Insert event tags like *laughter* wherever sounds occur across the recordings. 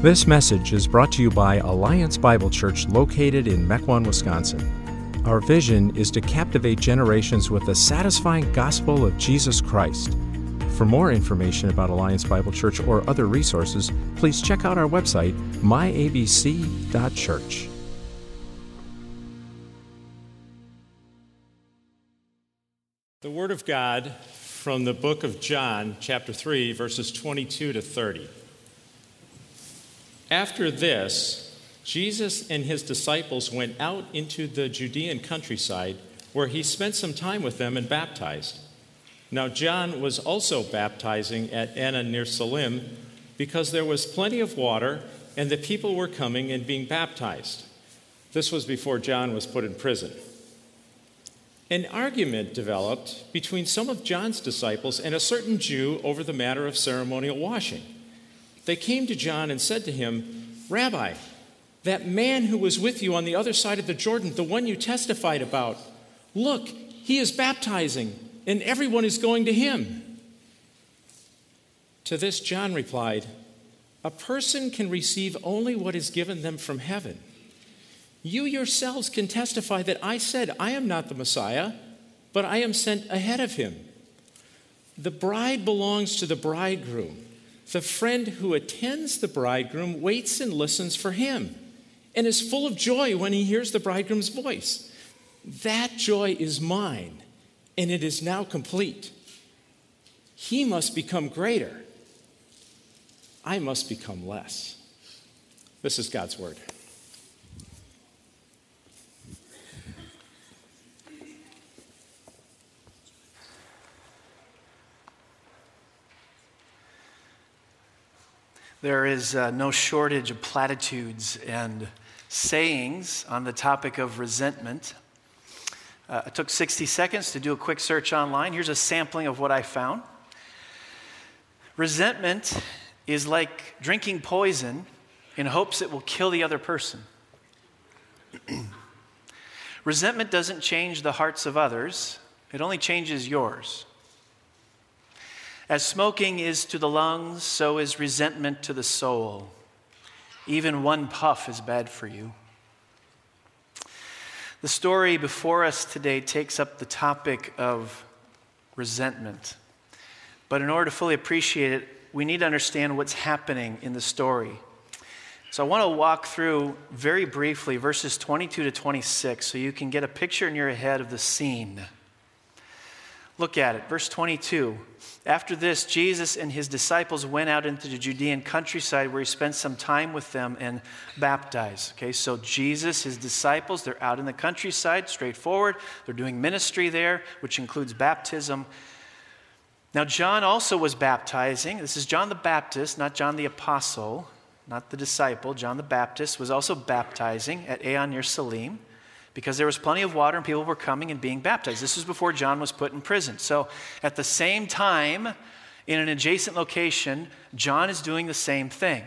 This message is brought to you by Alliance Bible Church located in Mequon, Wisconsin. Our vision is to captivate generations with the satisfying gospel of Jesus Christ. For more information about Alliance Bible Church or other resources, please check out our website, myabc.church. The Word of God from the book of John, chapter 3, verses 22 to 30. After this, Jesus and his disciples went out into the Judean countryside, where he spent some time with them and baptized. Now, John was also baptizing at Aenon near Salim, because there was plenty of water, and the people were coming and being baptized. This was before John was put in prison. An argument developed between some of John's disciples and a certain Jew over the matter of ceremonial washing. They came to John and said to him, Rabbi, that man who was with you on the other side of the Jordan, the one you testified about, look, he is baptizing, and everyone is going to him. To this, John replied, A person can receive only what is given them from heaven. You yourselves can testify that I said, I am not the Messiah, but I am sent ahead of him. The bride belongs to the bridegroom. The friend who attends the bridegroom waits and listens for him and is full of joy when he hears the bridegroom's voice. That joy is mine, and it is now complete. He must become greater. I must become less. This is God's word. There is uh, no shortage of platitudes and sayings on the topic of resentment. Uh, I took 60 seconds to do a quick search online. Here's a sampling of what I found. Resentment is like drinking poison in hopes it will kill the other person. *clears throat* Resentment doesn't change the hearts of others, it only changes yours. As smoking is to the lungs, so is resentment to the soul. Even one puff is bad for you. The story before us today takes up the topic of resentment. But in order to fully appreciate it, we need to understand what's happening in the story. So I want to walk through very briefly verses 22 to 26 so you can get a picture in your head of the scene. Look at it. Verse 22. After this, Jesus and his disciples went out into the Judean countryside where he spent some time with them and baptized. Okay, so Jesus, his disciples, they're out in the countryside, straightforward. They're doing ministry there, which includes baptism. Now, John also was baptizing. This is John the Baptist, not John the Apostle, not the disciple. John the Baptist was also baptizing at Aenon near Salim because there was plenty of water and people were coming and being baptized. This was before John was put in prison. So at the same time, in an adjacent location, John is doing the same thing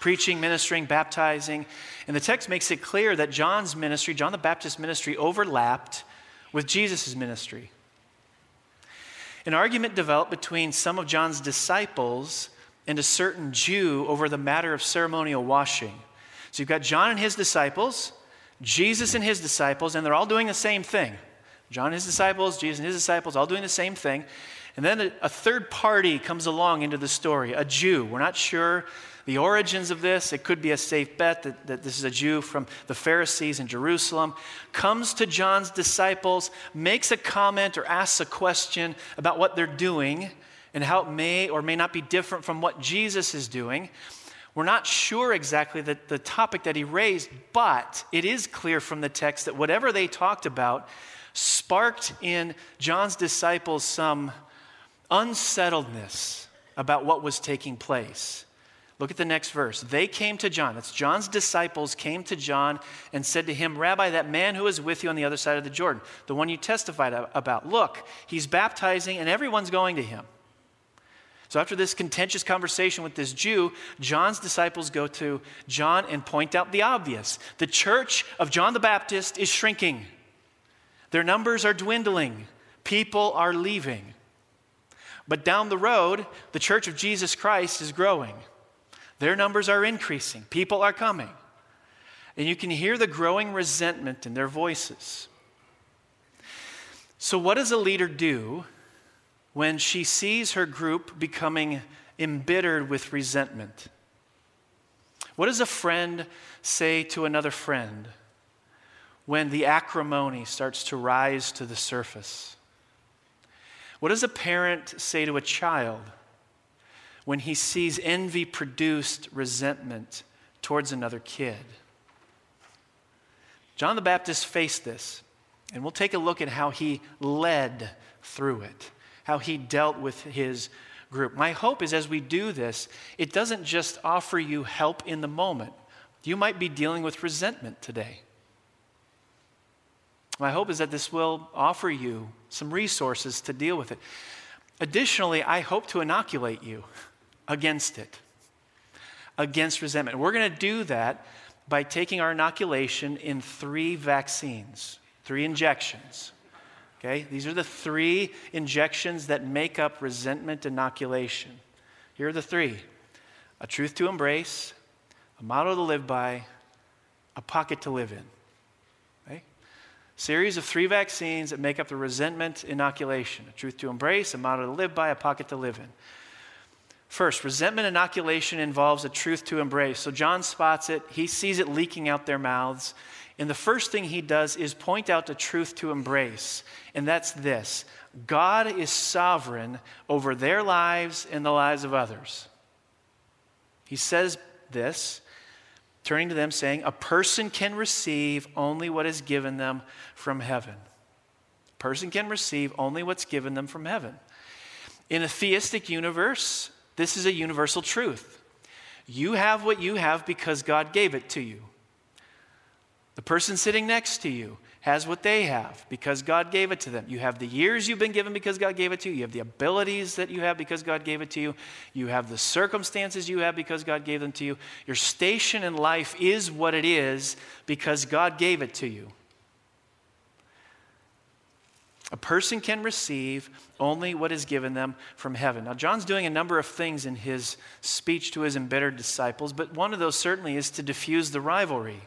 preaching, ministering, baptizing. And the text makes it clear that John's ministry, John the Baptist's ministry, overlapped with Jesus' ministry. An argument developed between some of John's disciples and a certain Jew over the matter of ceremonial washing. So you've got John and his disciples Jesus and his disciples, and they're all doing the same thing. John and his disciples, Jesus and his disciples, all doing the same thing. And then a, a third party comes along into the story, a Jew. We're not sure the origins of this. It could be a safe bet that, that this is a Jew from the Pharisees in Jerusalem. Comes to John's disciples, makes a comment or asks a question about what they're doing and how it may or may not be different from what Jesus is doing. We're not sure exactly the, the topic that he raised, but it is clear from the text that whatever they talked about sparked in John's disciples some unsettledness about what was taking place. Look at the next verse. They came to John. That's John's disciples came to John and said to him, Rabbi, that man who is with you on the other side of the Jordan, the one you testified about, look, he's baptizing and everyone's going to him. So, after this contentious conversation with this Jew, John's disciples go to John and point out the obvious. The church of John the Baptist is shrinking, their numbers are dwindling, people are leaving. But down the road, the church of Jesus Christ is growing. Their numbers are increasing, people are coming. And you can hear the growing resentment in their voices. So, what does a leader do when she sees her group becoming embittered with resentment? What does a friend say to another friend when the acrimony starts to rise to the surface? What does a parent say to a child when he sees envy produced resentment towards another kid? John the Baptist faced this, and we'll take a look at how he led through it, how he dealt with his group. My hope is as we do this, it doesn't just offer you help in the moment. You might be dealing with resentment today. My hope is that this will offer you some resources to deal with it. Additionally, I hope to inoculate you against it, against resentment. We're going to do that by taking our inoculation in three vaccines, three injections. Okay? These are the three injections that make up resentment inoculation. Here are the three a truth to embrace, a motto to live by, a pocket to live in. Okay? Series of three vaccines that make up the resentment inoculation a truth to embrace, a motto to live by, a pocket to live in. First, resentment inoculation involves a truth to embrace. So John spots it, he sees it leaking out their mouths. And the first thing he does is point out the truth to embrace, and that's this God is sovereign over their lives and the lives of others. He says this, turning to them, saying, A person can receive only what is given them from heaven. A person can receive only what's given them from heaven. In a theistic universe, this is a universal truth. You have what you have because God gave it to you. The person sitting next to you has what they have because God gave it to them. You have the years you've been given because God gave it to you. You have the abilities that you have because God gave it to you. You have the circumstances you have because God gave them to you. Your station in life is what it is because God gave it to you. A person can receive only what is given them from heaven. Now, John's doing a number of things in his speech to his embittered disciples, but one of those certainly is to diffuse the rivalry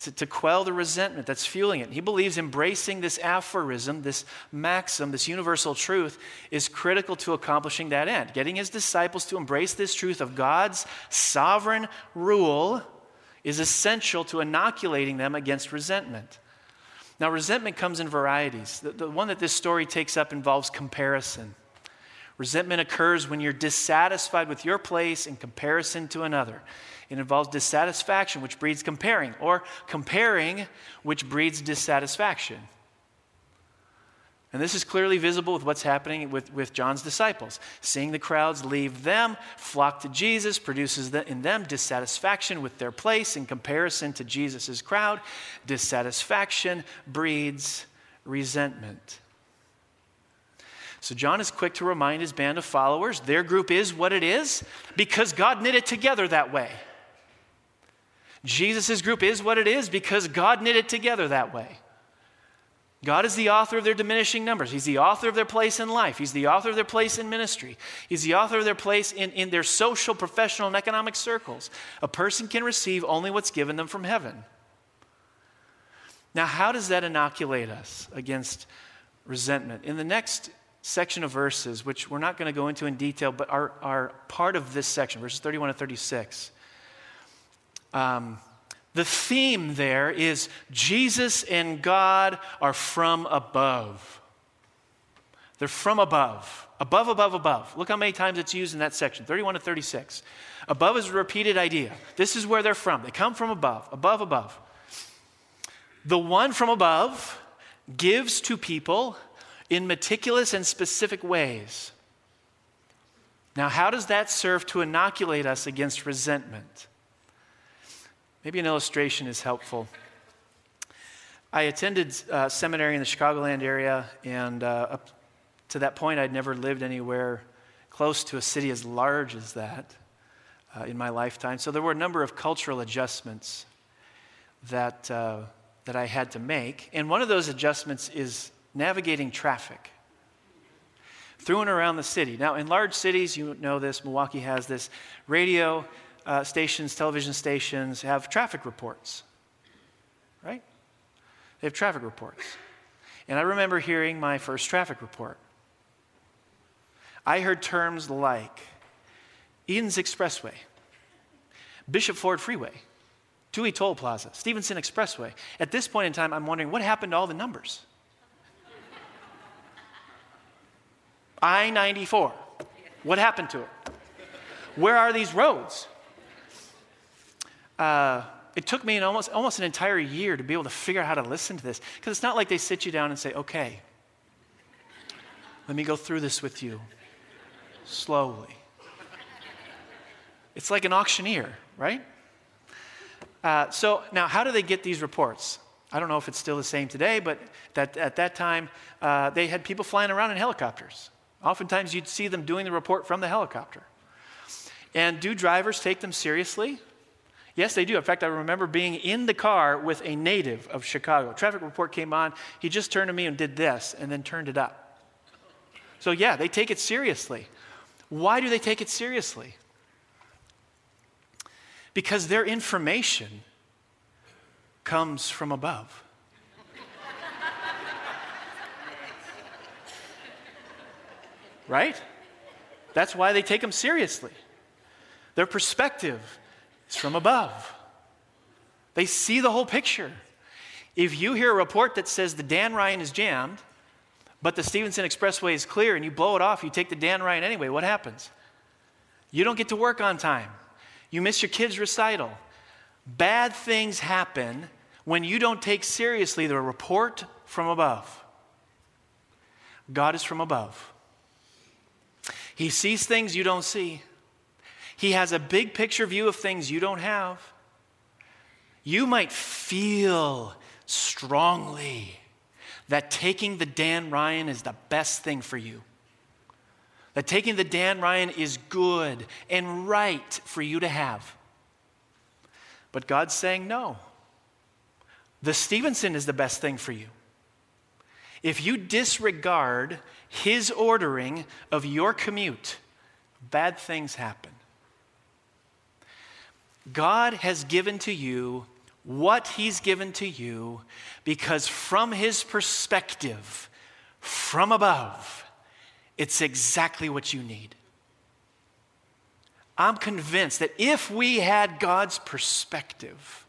to, to quell the resentment that's fueling it. He believes embracing this aphorism, this maxim, this universal truth is critical to accomplishing that end. Getting his disciples to embrace this truth of God's sovereign rule is essential to inoculating them against resentment. Now, resentment comes in varieties. The, the one that this story takes up involves comparison. Resentment occurs when you're dissatisfied with your place in comparison to another. It involves dissatisfaction, which breeds comparing, or comparing, which breeds dissatisfaction. And this is clearly visible with what's happening with, with John's disciples. Seeing the crowds leave them, flock to Jesus, produces in them dissatisfaction with their place in comparison to Jesus' crowd. Dissatisfaction breeds resentment. So John is quick to remind his band of followers their group is what it is because God knit it together that way. Jesus' group is what it is because God knit it together that way. God is the author of their diminishing numbers. He's the author of their place in life. He's the author of their place in ministry. He's the author of their place in, in their social, professional, and economic circles. A person can receive only what's given them from heaven. Now, how does that inoculate us against resentment? In the next section of verses, which we're not going to go into in detail, but are, are part of this section, verses 31 to 36, um, the theme there is Jesus and God are from above. They're from above. Above, above, above. Look how many times it's used in that section 31 to 36. Above is a repeated idea. This is where they're from. They come from above, above, above. The one from above gives to people in meticulous and specific ways. Now, how does that serve to inoculate us against resentment? Maybe an illustration is helpful. I attended uh, seminary in the Chicagoland area, and uh, up to that point, I'd never lived anywhere close to a city as large as that uh, in my lifetime. So there were a number of cultural adjustments that, uh, that I had to make. And one of those adjustments is navigating traffic through and around the city. Now, in large cities, you know this, Milwaukee has this, radio uh, stations, television stations, have traffic reports, right? They have traffic reports. And I remember hearing my first traffic report. I heard terms like Edens Expressway, Bishop Ford Freeway, Touhy Toll Plaza, Stevenson Expressway. At this point in time, I'm wondering what happened to all the numbers? I 94. What happened to it? Where are these roads? Uh, it took me an almost, almost an entire year to be able to figure out how to listen to this. Because it's not like they sit you down and say, okay, let me go through this with you slowly. It's like an auctioneer, right? Uh, so now, how do they get these reports? I don't know if it's still the same today, but that, at that time, uh, they had people flying around in helicopters. Oftentimes, you'd see them doing the report from the helicopter. And do drivers take them seriously? Yes, they do. In fact, I remember being in the car with a native of Chicago. Traffic report came on. He just turned to me and did this and then turned it up. So, yeah, they take it seriously. Why do they take it seriously? Because their information comes from above. Right? That's why they take them seriously. Their perspective is from above. They see the whole picture. If you hear a report that says the Dan Ryan is jammed, but the Stevenson Expressway is clear and you blow it off, you take the Dan Ryan anyway, what happens? You don't get to work on time. You miss your kid's recital. Bad things happen when you don't take seriously the report from above. God is from above. He sees things you don't see. He has a big picture view of things you don't have. You might feel strongly that taking the Dan Ryan is the best thing for you. That taking the Dan Ryan is good and right for you to have. But God's saying no. The Stevenson is the best thing for you. If you disregard his ordering of your commute, bad things happen. God has given to you what he's given to you because, from his perspective, from above, it's exactly what you need. I'm convinced that if we had God's perspective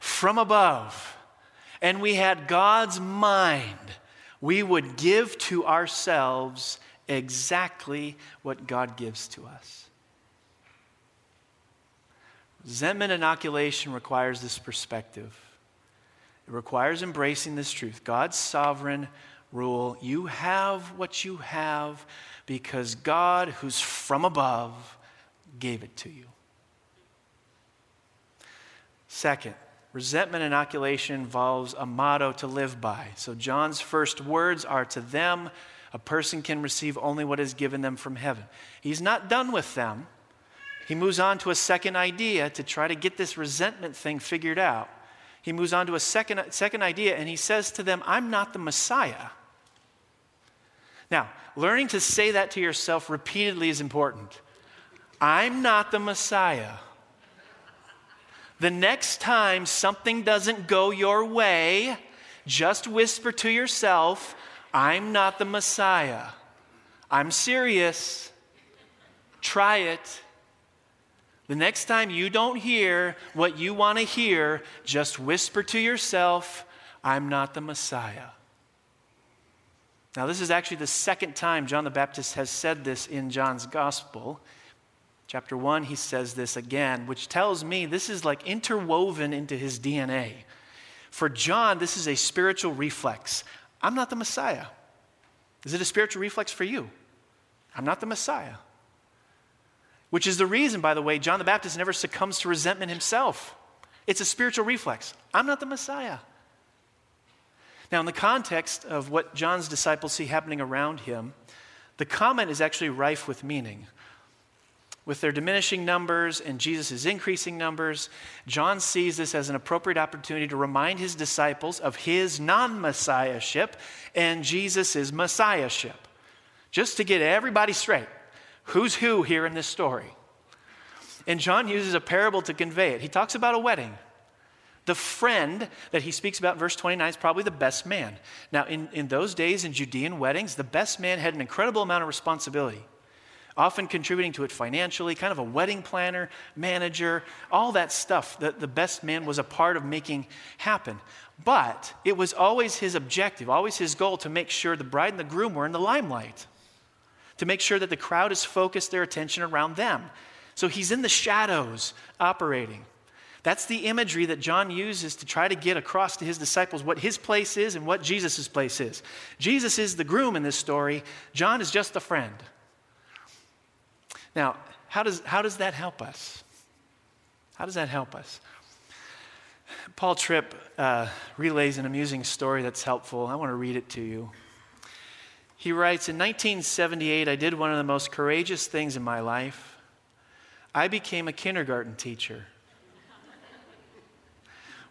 from above and we had God's mind, we would give to ourselves exactly what God gives to us. Resentment inoculation requires this perspective. It requires embracing this truth God's sovereign rule. You have what you have because God, who's from above, gave it to you. Second, resentment inoculation involves a motto to live by. So John's first words are to them, a person can receive only what is given them from heaven. He's not done with them. He moves on to a second idea to try to get this resentment thing figured out. He moves on to a second, second idea and he says to them, I'm not the Messiah. Now, learning to say that to yourself repeatedly is important. I'm not the Messiah. The next time something doesn't go your way, just whisper to yourself, I'm not the Messiah. I'm serious. Try it. The next time you don't hear what you want to hear, just whisper to yourself, I'm not the Messiah. Now, this is actually the second time John the Baptist has said this in John's gospel. Chapter 1, he says this again, which tells me this is like interwoven into his DNA. For John, this is a spiritual reflex. I'm not the Messiah. Is it a spiritual reflex for you? I'm not the Messiah. Which is the reason, by the way, John the Baptist never succumbs to resentment himself. It's a spiritual reflex. I'm not the Messiah. Now, in the context of what John's disciples see happening around him, the comment is actually rife with meaning. With their diminishing numbers and Jesus' increasing numbers, John sees this as an appropriate opportunity to remind his disciples of his non messiahship and Jesus' messiahship. Just to get everybody straight who's who here in this story. And John uses a parable to convey it. He talks about a wedding. The friend that he speaks about verse 29 is probably the best man. Now, in, in those days in Judean weddings, the best man had an incredible amount of responsibility, often contributing to it financially, kind of a wedding planner, manager, all that stuff that the best man was a part of making happen. But it was always his objective, always his goal to make sure the bride and the groom were in the limelight, to make sure that the crowd is focused their attention around them. So he's in the shadows operating. That's the imagery that John uses to try to get across to his disciples what his place is and what Jesus' place is. Jesus is the groom in this story, John is just a friend. Now, how does, how does that help us? How does that help us? Paul Tripp uh, relays an amusing story that's helpful. I want to read it to you. He writes In 1978, I did one of the most courageous things in my life. I became a kindergarten teacher.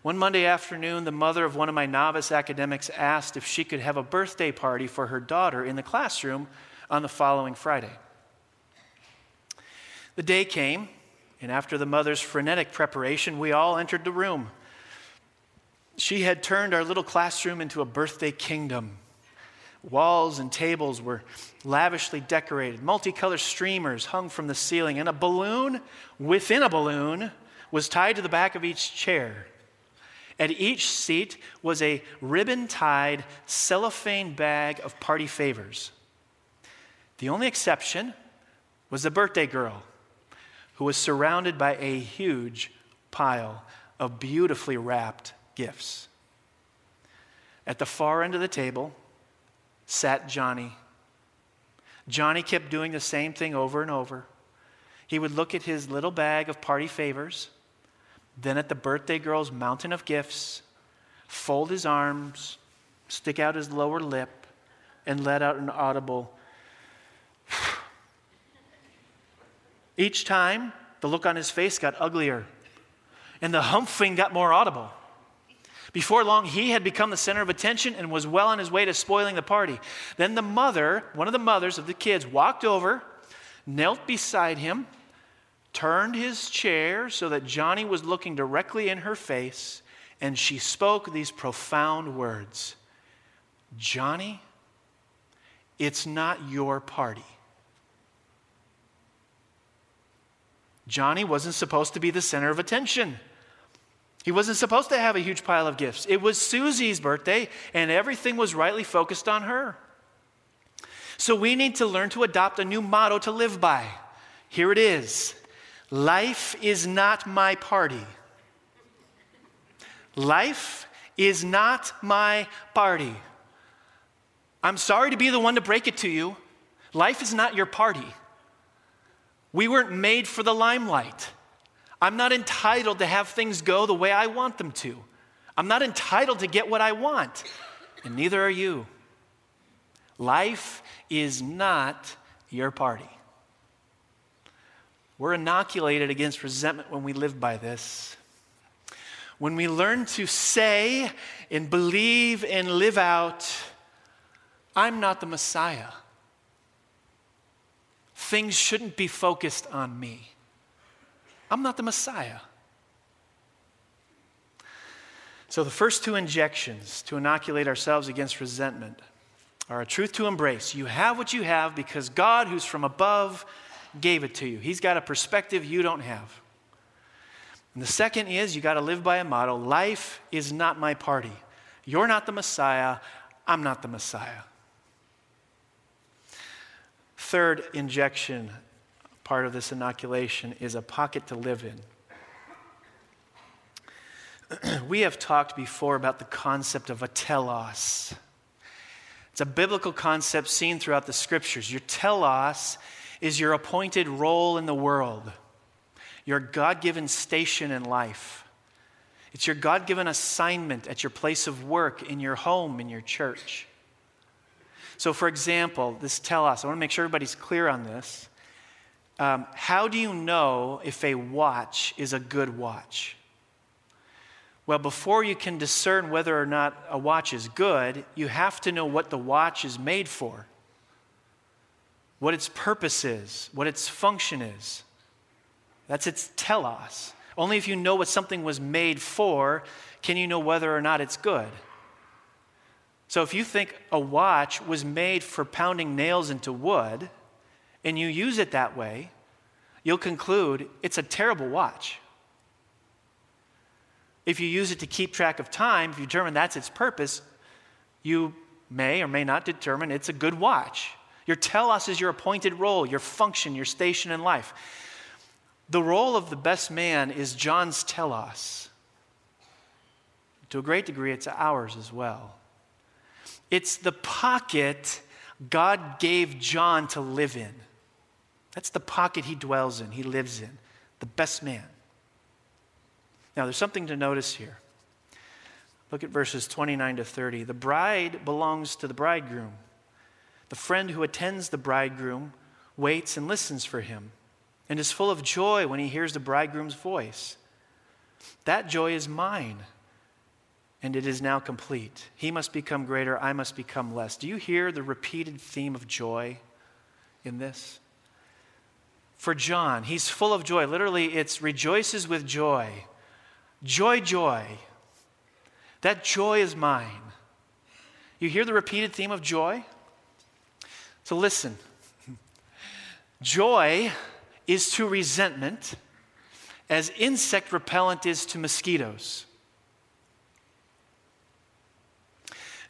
One Monday afternoon, the mother of one of my novice academics asked if she could have a birthday party for her daughter in the classroom on the following Friday. The day came, and after the mother's frenetic preparation, we all entered the room. She had turned our little classroom into a birthday kingdom. Walls and tables were lavishly decorated, multicolored streamers hung from the ceiling, and a balloon within a balloon was tied to the back of each chair. At each seat was a ribbon tied cellophane bag of party favors. The only exception was the birthday girl, who was surrounded by a huge pile of beautifully wrapped gifts. At the far end of the table sat Johnny. Johnny kept doing the same thing over and over. He would look at his little bag of party favors then at the birthday girl's mountain of gifts, fold his arms, stick out his lower lip, and let out an audible. Each time, the look on his face got uglier, and the humping got more audible. Before long, he had become the center of attention and was well on his way to spoiling the party. Then the mother, one of the mothers of the kids, walked over, knelt beside him, turned his chair so that Johnny was looking directly in her face, and she spoke these profound words Johnny, it's not your party. Johnny wasn't supposed to be the center of attention. He wasn't supposed to have a huge pile of gifts. It was Susie's birthday, and everything was rightly focused on her. So we need to learn to adopt a new motto to live by. Here it is Life is not my party. Life is not my party. I'm sorry to be the one to break it to you. Life is not your party. We weren't made for the limelight. I'm not entitled to have things go the way I want them to. I'm not entitled to get what I want, and neither are you. Life is not your party. We're inoculated against resentment when we live by this. When we learn to say and believe and live out, I'm not the Messiah. Things shouldn't be focused on me. I'm not the Messiah. So, the first two injections to inoculate ourselves against resentment are a truth to embrace. You have what you have because God, who's from above, gave it to you. He's got a perspective you don't have. And the second is you got to live by a motto life is not my party. You're not the Messiah. I'm not the Messiah. Third injection, part of this inoculation, is a pocket to live in. *clears throat* we have talked before about the concept of a telos. It's a biblical concept seen throughout the scriptures. Your telos is your appointed role in the world, your God given station in life. It's your God given assignment at your place of work, in your home, in your church. So, for example, this telos, I want to make sure everybody's clear on this. Um, how do you know if a watch is a good watch? Well, before you can discern whether or not a watch is good, you have to know what the watch is made for what its purpose is, what its function is. That's its telos. Only if you know what something was made for can you know whether or not it's good. So if you think a watch was made for pounding nails into wood and you use it that way, you'll conclude it's a terrible watch. If you use it to keep track of time, if you determine that's its purpose, you may or may not determine it's a good watch. Your telos is your appointed role, your function, your station in life. The role of the best man is John's telos. To a great degree, it's ours as well. It's the pocket God gave John to live in. That's the pocket he dwells in, he lives in, the best man. Now, there's something to notice here. Look at verses 29 to 30. The bride belongs to the bridegroom. The friend who attends the bridegroom waits and listens for him and is full of joy when he hears the bridegroom's voice. That joy is mine, and it is now complete. He must become greater, I must become less. Do you hear the repeated theme of joy in this? For John, he's full of joy. Literally, it's rejoices with joy. Joy, joy. That joy is mine. You hear the repeated theme of joy? So listen. *laughs* Joy is to resentment as insect repellent is to mosquitoes.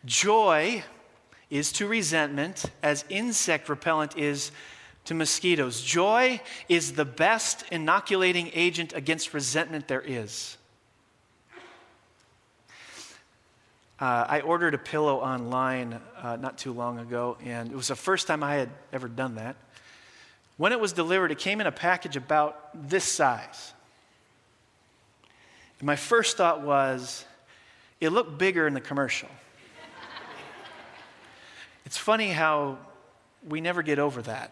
Joy is to resentment as insect repellent is to mosquitoes. Joy is the best inoculating agent against resentment there is. Uh, I ordered a pillow online uh, not too long ago, and it was the first time I had ever done that. When it was delivered, it came in a package about this size. And my first thought was, it looked bigger in the commercial. It's funny how we never get over that.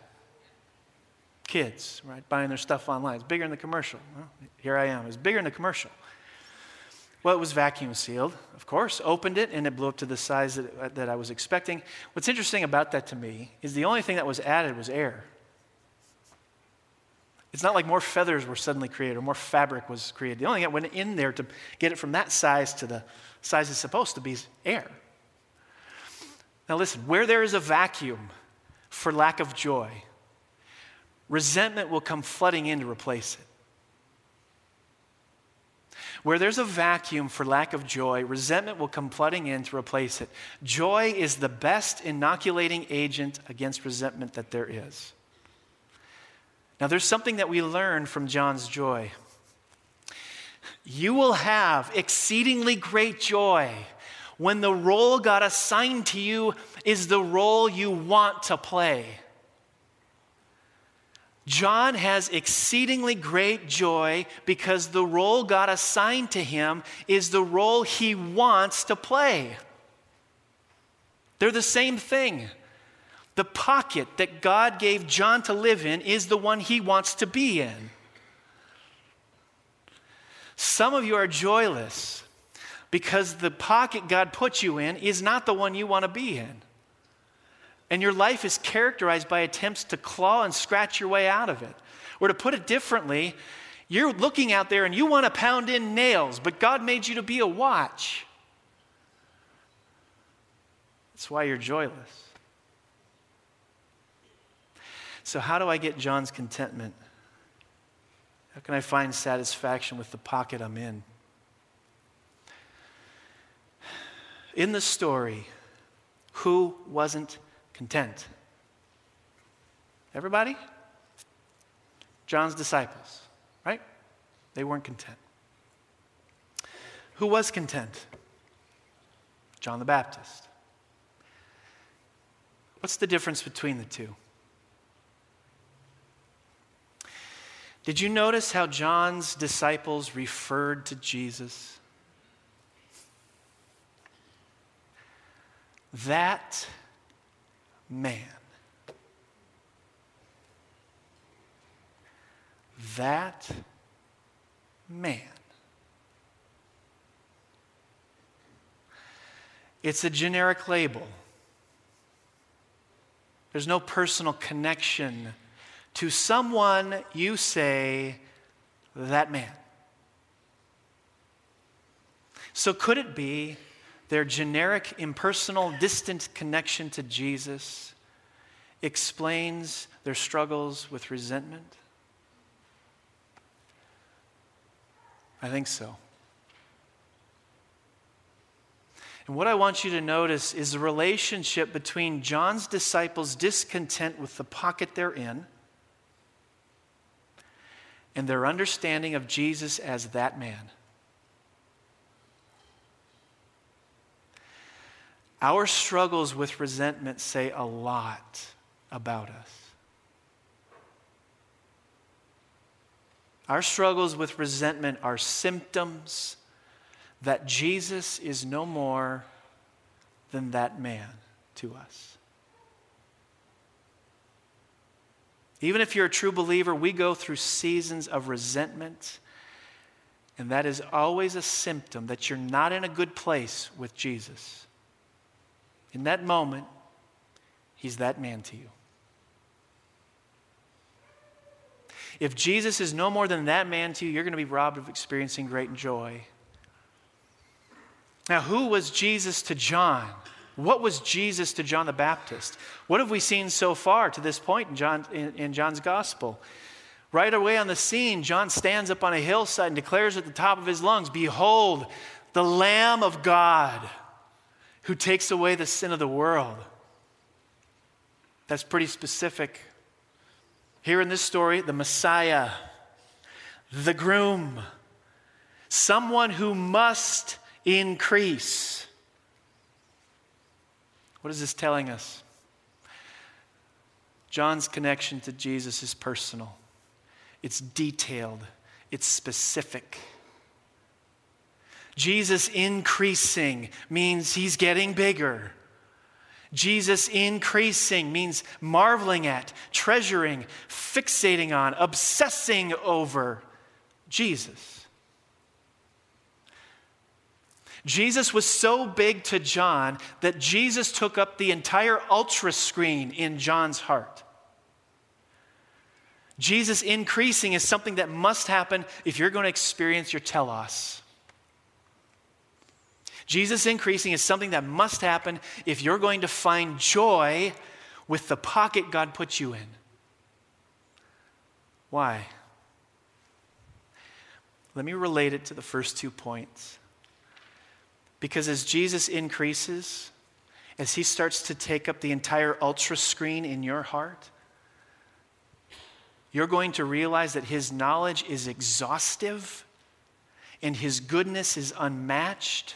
Kids, right, buying their stuff online. It's bigger in the commercial. Well, here I am. It's bigger in the commercial. Well, it was vacuum sealed, of course. Opened it, and it blew up to the size that, uh, that I was expecting. What's interesting about that to me is the only thing that was added was air. It's not like more feathers were suddenly created or more fabric was created. The only thing that went in there to get it from that size to the size it's supposed to be is air. Now, listen, where there is a vacuum for lack of joy, resentment will come flooding in to replace it. Where there's a vacuum for lack of joy, resentment will come flooding in to replace it. Joy is the best inoculating agent against resentment that there is. Now, there's something that we learn from John's joy. You will have exceedingly great joy when the role God assigned to you is the role you want to play. John has exceedingly great joy because the role God assigned to him is the role he wants to play. They're the same thing. The pocket that God gave John to live in is the one he wants to be in. Some of you are joyless because the pocket God put you in is not the one you want to be in. And your life is characterized by attempts to claw and scratch your way out of it. Or to put it differently, you're looking out there and you want to pound in nails, but God made you to be a watch. That's why you're joyless. So, how do I get John's contentment? How can I find satisfaction with the pocket I'm in? In the story, who wasn't content? Everybody? John's disciples, right? They weren't content. Who was content? John the Baptist. What's the difference between the two? Did you notice how John's disciples referred to Jesus? That man. That man. It's a generic label. There's no personal connection to someone you say, that man. So, could it be their generic, impersonal, distant connection to Jesus explains their struggles with resentment? I think so. And what I want you to notice is the relationship between John's disciples' discontent with the pocket they're in and their understanding of Jesus as that man. Our struggles with resentment say a lot about us. Our struggles with resentment are symptoms that Jesus is no more than that man to us. Even if you're a true believer, we go through seasons of resentment, and that is always a symptom that you're not in a good place with Jesus. In that moment, he's that man to you. If Jesus is no more than that man to you, you're going to be robbed of experiencing great joy now, who was Jesus to John? What was Jesus to John the Baptist? What have we seen so far to this point in, John, in, in John's gospel? Right away on the scene, John stands up on a hillside and declares at the top of his lungs Behold, the Lamb of God who takes away the sin of the world. That's pretty specific. Here in this story, the Messiah, the groom, someone who must increase. What is this telling us? John's connection to Jesus is personal, it's detailed, it's specific. Jesus increasing means he's getting bigger. Jesus increasing means marveling at, treasuring, fixating on, obsessing over Jesus. Jesus was so big to John that Jesus took up the entire ultra screen in John's heart. Jesus increasing is something that must happen if you're going to experience your telos. Jesus increasing is something that must happen if you're going to find joy with the pocket God puts you in. Why? Let me relate it to the first two points. Because as Jesus increases, as he starts to take up the entire ultra screen in your heart, you're going to realize that his knowledge is exhaustive and his goodness is unmatched.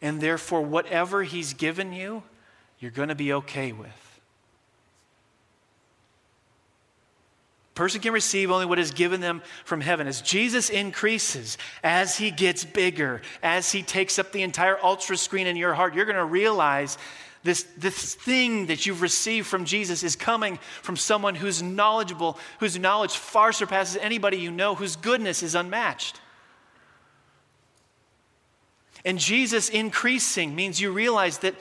And therefore, whatever he's given you, you're going to be okay with. person can receive only what is given them from heaven. As Jesus increases, as he gets bigger, as he takes up the entire ultra screen in your heart, you're going to realize this, this thing that you've received from Jesus is coming from someone who's knowledgeable, whose knowledge far surpasses anybody you know, whose goodness is unmatched. And Jesus increasing means you realize that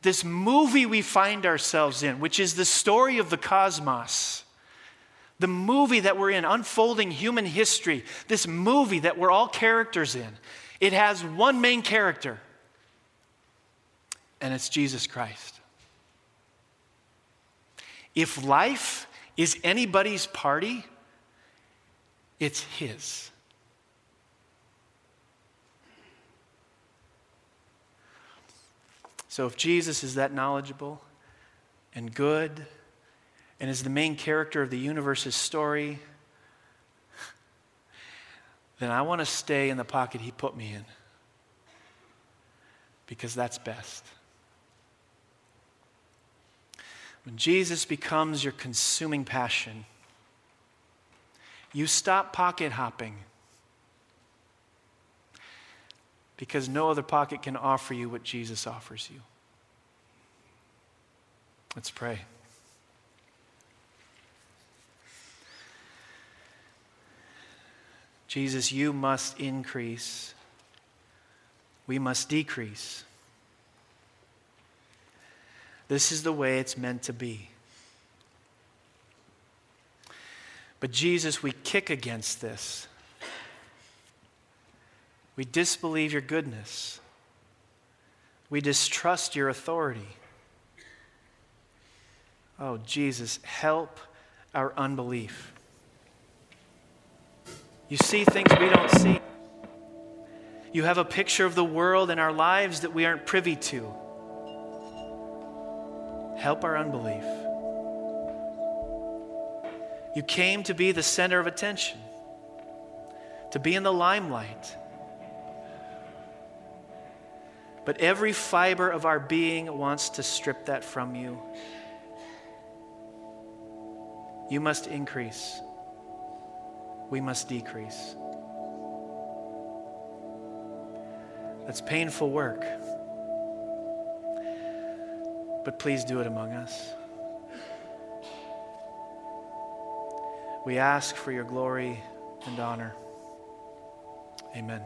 this movie we find ourselves in, which is the story of the cosmos, the movie that we're in, unfolding human history, this movie that we're all characters in, it has one main character, and it's Jesus Christ. If life is anybody's party, it's His. So if Jesus is that knowledgeable and good, and is the main character of the universe's story, then I want to stay in the pocket he put me in because that's best. When Jesus becomes your consuming passion, you stop pocket hopping because no other pocket can offer you what Jesus offers you. Let's pray. Jesus, you must increase, we must decrease. This is the way it's meant to be. But Jesus, we kick against this. We disbelieve your goodness. We distrust your authority. Oh, Jesus, help our unbelief. You see things we don't see. You have a picture of the world and our lives that we aren't privy to. Help our unbelief. You came to be the center of attention, to be in the limelight. But every fiber of our being wants to strip that from you. You must increase, we must decrease. That's painful work. But please do it among us. We ask for your glory and honor. Amen.